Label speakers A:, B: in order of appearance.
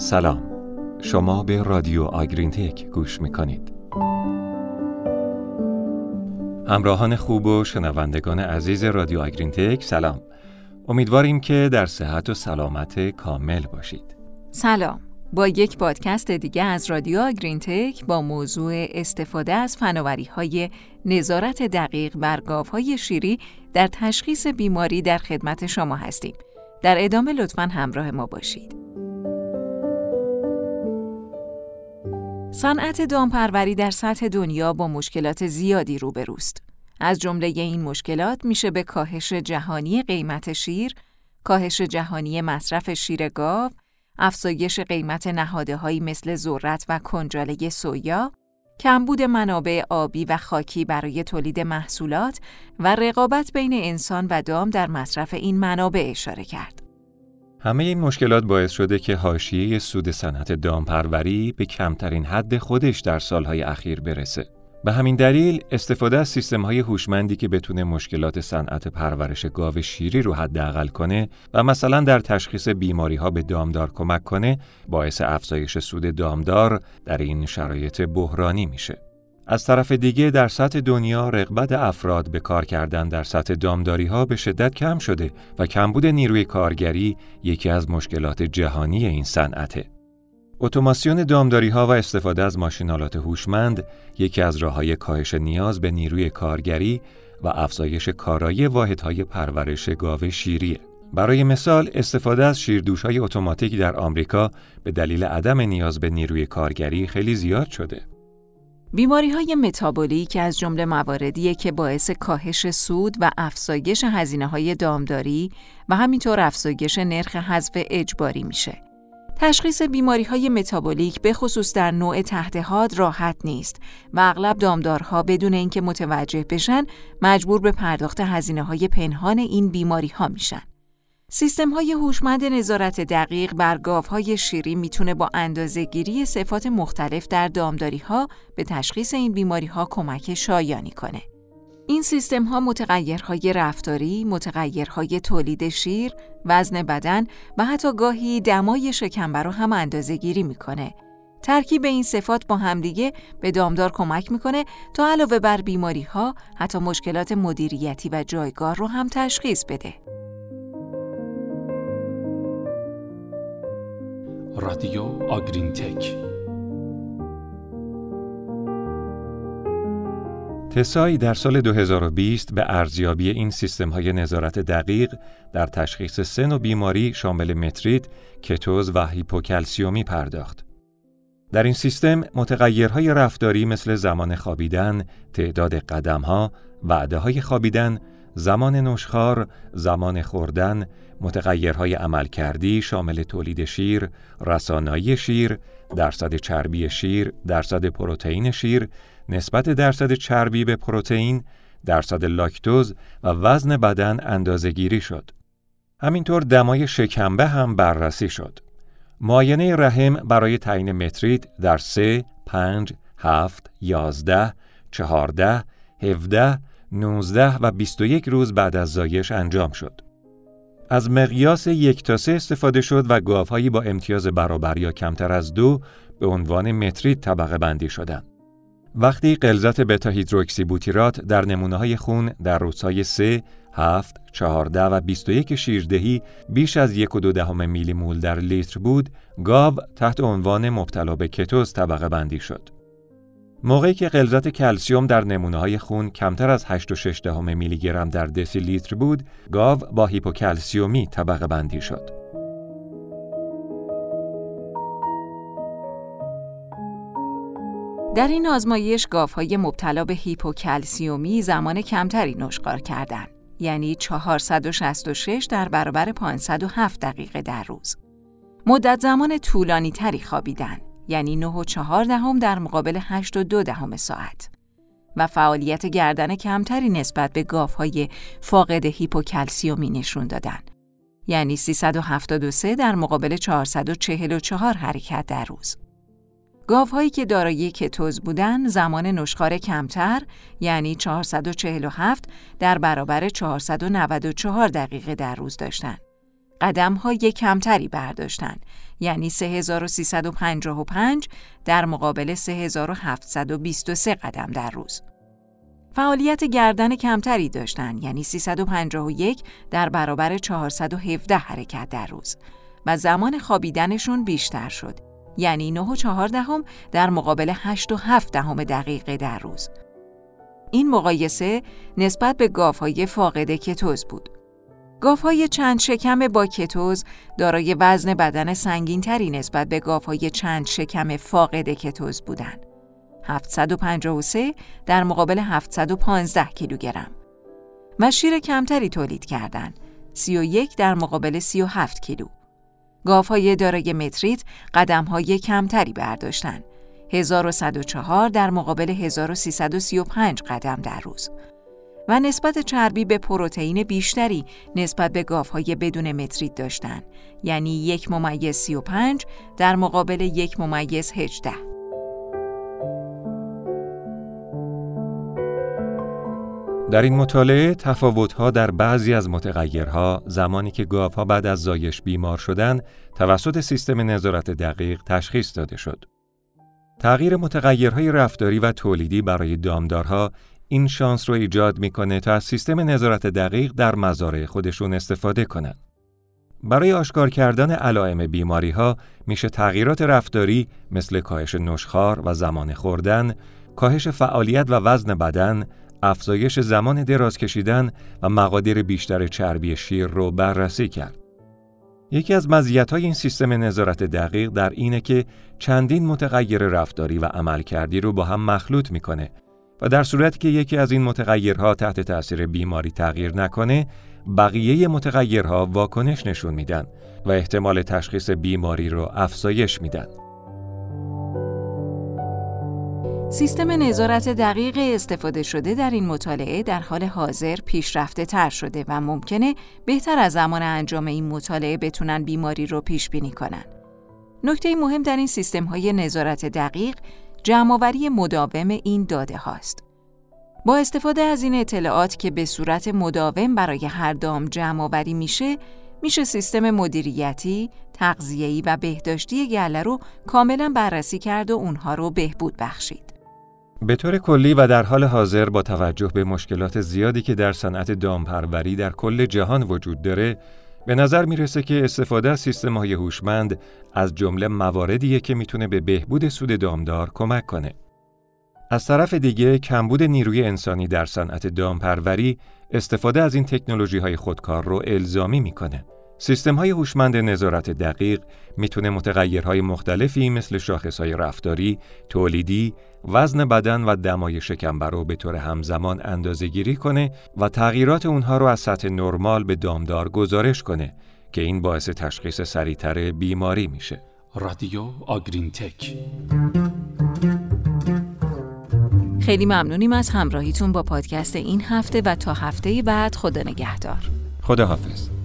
A: سلام. شما به رادیو آگرین تک گوش می‌کنید. همراهان خوب و شنوندگان عزیز رادیو آگرین تک سلام. امیدواریم که در صحت و سلامت کامل باشید.
B: سلام. با یک پادکست دیگه از رادیو آگرین تک با موضوع استفاده از فناوری های نظارت دقیق بر های شیری در تشخیص بیماری در خدمت شما هستیم. در ادامه لطفا همراه ما باشید. صنعت دامپروری در سطح دنیا با مشکلات زیادی روبروست. از جمله این مشکلات میشه به کاهش جهانی قیمت شیر، کاهش جهانی مصرف شیر گاو، افزایش قیمت نهاده مثل ذرت و کنجاله سویا، کمبود منابع آبی و خاکی برای تولید محصولات و رقابت بین انسان و دام در مصرف این منابع اشاره کرد.
A: همه این مشکلات باعث شده که حاشیه سود صنعت دامپروری به کمترین حد خودش در سالهای اخیر برسه. به همین دلیل استفاده از سیستم های هوشمندی که بتونه مشکلات صنعت پرورش گاو شیری رو حداقل کنه و مثلا در تشخیص بیماری ها به دامدار کمک کنه باعث افزایش سود دامدار در این شرایط بحرانی میشه. از طرف دیگه در سطح دنیا رغبت افراد به کار کردن در سطح دامداری ها به شدت کم شده و کمبود نیروی کارگری یکی از مشکلات جهانی این صنعته. اتوماسیون دامداری ها و استفاده از ماشینالات هوشمند یکی از راه های کاهش نیاز به نیروی کارگری و افزایش کارایی واحدهای پرورش گاو شیریه. برای مثال استفاده از شیردوش های اتوماتیک در آمریکا به دلیل عدم نیاز به نیروی کارگری خیلی زیاد شده.
B: بیماری های متابولیک از جمله مواردیه که باعث کاهش سود و افزایش هزینه های دامداری و همینطور افزایش نرخ حذف اجباری میشه. تشخیص بیماری های متابولیک به خصوص در نوع تحت راحت نیست و اغلب دامدارها بدون اینکه متوجه بشن مجبور به پرداخت هزینه های پنهان این بیماری ها میشن. سیستم های هوشمند نظارت دقیق بر های شیری می‌تونه با اندازهگیری صفات مختلف در دامداری ها به تشخیص این بیماری ها کمک شایانی کنه. این سیستم ها متغیرهای رفتاری، متغیرهای تولید شیر، وزن بدن و حتی گاهی دمای شکمبر رو هم اندازه گیری می‌کنه. ترکیب این صفات با همدیگه به دامدار کمک می‌کنه تا علاوه بر بیماری ها حتی مشکلات مدیریتی و جایگاه رو هم تشخیص بده.
A: رادیو آگرین تک تسای در سال 2020 به ارزیابی این سیستم های نظارت دقیق در تشخیص سن و بیماری شامل متریت، کتوز و هیپوکلسیومی پرداخت. در این سیستم متغیرهای رفتاری مثل زمان خوابیدن، تعداد قدمها، وعده های خوابیدن، زمان نشخار، زمان خوردن، متغیرهای عملکردی شامل تولید شیر، رسانایی شیر، درصد چربی شیر، درصد پروتئین شیر، نسبت درصد چربی به پروتئین، درصد لاکتوز و وزن بدن اندازهگیری شد. همینطور دمای شکمبه هم بررسی شد. معاینه رحم برای تعیین متریت در 3, 5, 7, 11, 14, 17, 19 و 21 روز بعد از زایش انجام شد. از مقیاس یک تا سه استفاده شد و گاوهایی با امتیاز برابر یا کمتر از دو به عنوان متریت طبقه بندی شدند. وقتی غلظت بتا هیدروکسی بوتیرات در نمونه های خون در روزهای 3, 7, 14 و 21 شیردهی بیش از یک و دو دهم میلی مول در لیتر بود، گاو تحت عنوان مبتلا به کتوز طبقه بندی شد. موقعی که غلظت کلسیوم در نمونه های خون کمتر از 8.6 میلی گرم در دسی لیتر بود، گاو با هیپوکلسیومی طبقه بندی شد.
B: در این آزمایش گاوهای مبتلا به هیپوکلسیومی زمان کمتری نشخار کردند یعنی 466 در برابر 507 دقیقه در روز. مدت زمان طولانی تری خوابیدن یعنی 9 و 4 دهم در مقابل 8 و 2 دهم ساعت و فعالیت گردن کمتری نسبت به گاوهای فاقد هیپوکلسیومی نشون دادن یعنی 373 در مقابل 444 حرکت در روز. گاوهایی که دارای کتوز بودن زمان نشخار کمتر یعنی 447 در برابر 494 دقیقه در روز داشتند. قدم های کمتری برداشتن یعنی 3355 در مقابل 3723 قدم در روز. فعالیت گردن کمتری داشتن یعنی 351 در برابر 417 حرکت در روز و زمان خوابیدنشون بیشتر شد یعنی 9 و 4 دهم در مقابل 8 و 7 دهم دقیقه در روز. این مقایسه نسبت به گاوهای فاقد کتوز بود. گاوهای چند شکم با کتوز دارای وزن بدن سنگین تری نسبت به گاوهای چند شکم فاقد کتوز بودند. 753 در مقابل 715 کیلوگرم. و شیر کمتری تولید کردند. 31 در مقابل 37 کیلو. گاوهای دارای متریت قدمهای کمتری برداشتند. 1104 در مقابل 1335 قدم در روز. و نسبت چربی به پروتئین بیشتری نسبت به گاوهای بدون متریت داشتند یعنی یک ممیز 35 در مقابل یک ممیز 18
A: در این مطالعه تفاوت‌ها در بعضی از متغیرها زمانی که گاوها بعد از زایش بیمار شدن توسط سیستم نظارت دقیق تشخیص داده شد. تغییر متغیرهای رفتاری و تولیدی برای دامدارها این شانس رو ایجاد می‌کنه تا از سیستم نظارت دقیق در مزارع خودشون استفاده کنند. برای آشکار کردن علائم بیماری ها میشه تغییرات رفتاری مثل کاهش نشخار و زمان خوردن، کاهش فعالیت و وزن بدن، افزایش زمان دراز کشیدن و مقادیر بیشتر چربی شیر رو بررسی کرد. یکی از مزیت‌های این سیستم نظارت دقیق در اینه که چندین متغیر رفتاری و عملکردی رو با هم مخلوط می‌کنه و در صورتی که یکی از این متغیرها تحت تاثیر بیماری تغییر نکنه، بقیه متغیرها واکنش نشون میدن و احتمال تشخیص بیماری رو افزایش میدن.
B: سیستم نظارت دقیق استفاده شده در این مطالعه در حال حاضر پیشرفته تر شده و ممکنه بهتر از زمان انجام این مطالعه بتونن بیماری رو پیش بینی کنن. نکته مهم در این سیستم های نظارت دقیق جمعآوری مداوم این داده هاست. با استفاده از این اطلاعات که به صورت مداوم برای هر دام جمعآوری میشه، میشه سیستم مدیریتی، تغذیه‌ای و بهداشتی گله رو کاملا بررسی کرد و اونها رو بهبود بخشید.
A: به طور کلی و در حال حاضر با توجه به مشکلات زیادی که در صنعت دامپروری در کل جهان وجود داره به نظر می‌رسه که استفاده از سیستم های هوشمند از جمله مواردیه که می‌تونه به بهبود سود دامدار کمک کنه. از طرف دیگه کمبود نیروی انسانی در صنعت دامپروری استفاده از این تکنولوژی های خودکار رو الزامی می‌کنه. سیستم های هوشمند نظارت دقیق می‌تونه متغیرهای مختلفی مثل شاخصهای رفتاری، تولیدی، وزن بدن و دمای شکمبر رو به طور همزمان اندازه گیری کنه و تغییرات اونها رو از سطح نرمال به دامدار گزارش کنه که این باعث تشخیص سریعتر بیماری میشه.
C: رادیو آگرین تک
B: خیلی ممنونیم از همراهیتون با پادکست این هفته و تا هفته بعد خدا نگهدار.
A: خدا حافظ.